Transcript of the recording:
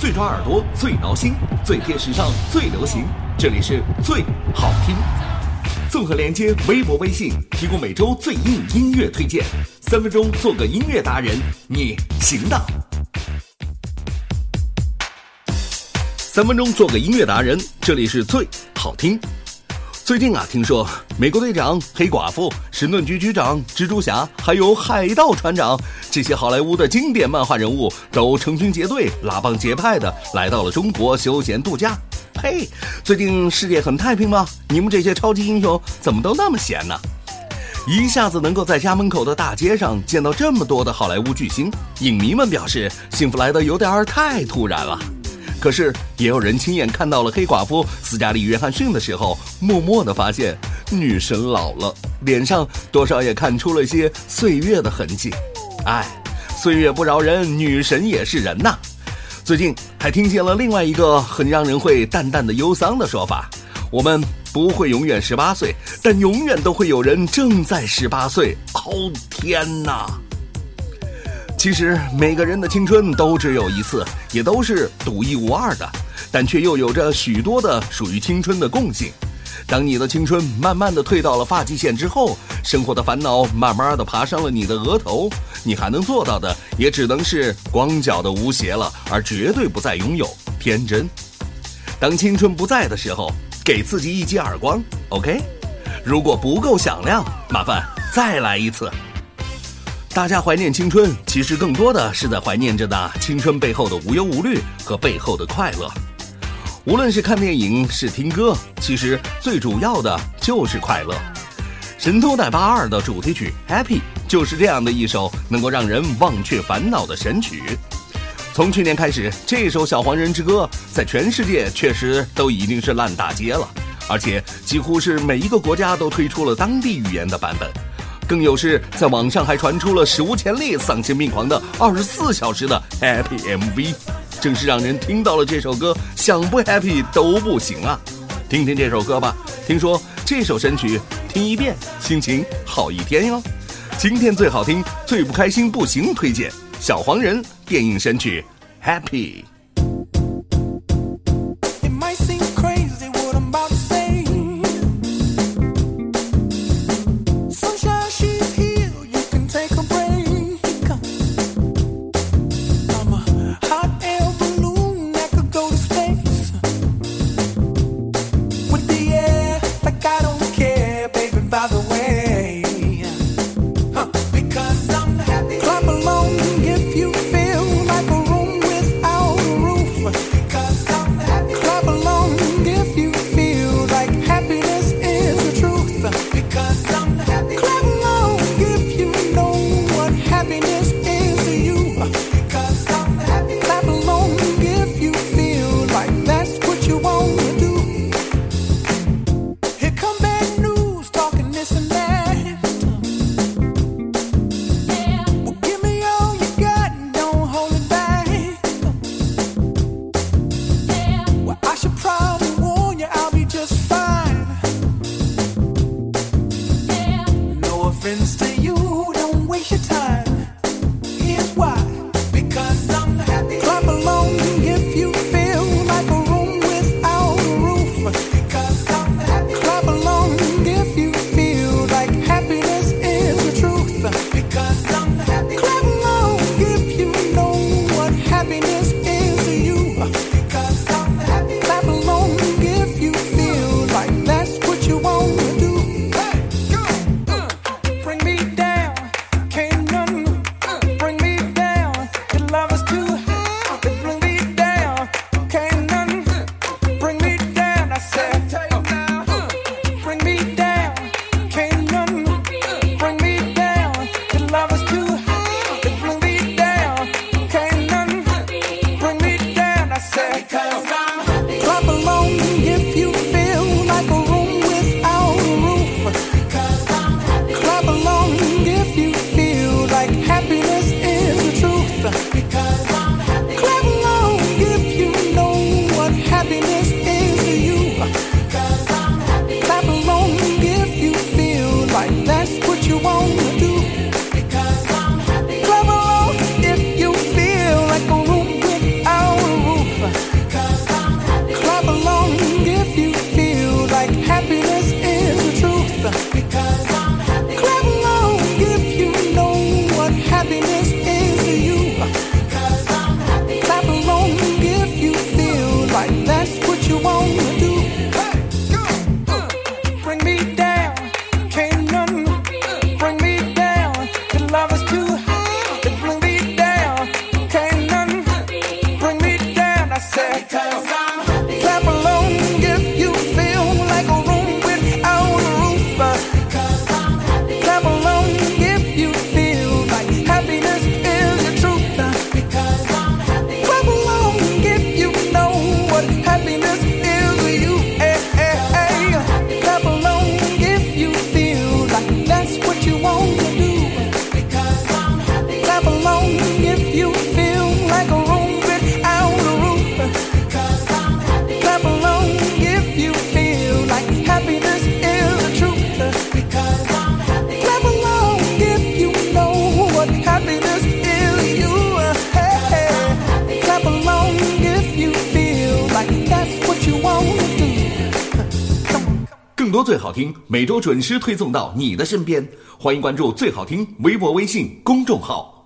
最抓耳朵，最挠心，最贴时尚，最流行。这里是最好听。综合连接微博、微信，提供每周最硬音乐推荐。三分钟做个音乐达人，你行的。三分钟做个音乐达人，这里是最好听。最近啊，听说美国队长、黑寡妇、神盾局局长、蜘蛛侠，还有海盗船长这些好莱坞的经典漫画人物，都成群结队、拉帮结派的来到了中国休闲度假。嘿，最近世界很太平吗？你们这些超级英雄怎么都那么闲呢？一下子能够在家门口的大街上见到这么多的好莱坞巨星，影迷们表示幸福来的有点儿太突然了。可是，也有人亲眼看到了黑寡妇斯嘉丽·约翰逊的时候，默默的发现女神老了，脸上多少也看出了些岁月的痕迹。哎，岁月不饶人，女神也是人呐。最近还听见了另外一个很让人会淡淡的忧伤的说法：我们不会永远十八岁，但永远都会有人正在十八岁。哦天哪！其实每个人的青春都只有一次，也都是独一无二的，但却又有着许多的属于青春的共性。当你的青春慢慢的退到了发际线之后，生活的烦恼慢慢的爬上了你的额头，你还能做到的也只能是光脚的无邪了，而绝对不再拥有天真。当青春不在的时候，给自己一记耳光，OK？如果不够响亮，麻烦再来一次。大家怀念青春，其实更多的是在怀念着那青春背后的无忧无虑和背后的快乐。无论是看电影，是听歌，其实最主要的就是快乐。《神偷奶爸二》的主题曲《Happy》就是这样的一首能够让人忘却烦恼的神曲。从去年开始，这首《小黄人之歌》在全世界确实都已经是烂大街了，而且几乎是每一个国家都推出了当地语言的版本。更有是，在网上还传出了史无前例、丧心病狂的二十四小时的 Happy MV，正是让人听到了这首歌，想不 Happy 都不行啊！听听这首歌吧，听说这首神曲听一遍，心情好一天哟。今天最好听、最不开心不行，推荐《小黄人》电影神曲 Happy。happens to you want. 最好听，每周准时推送到你的身边。欢迎关注最好听微博、微信公众号。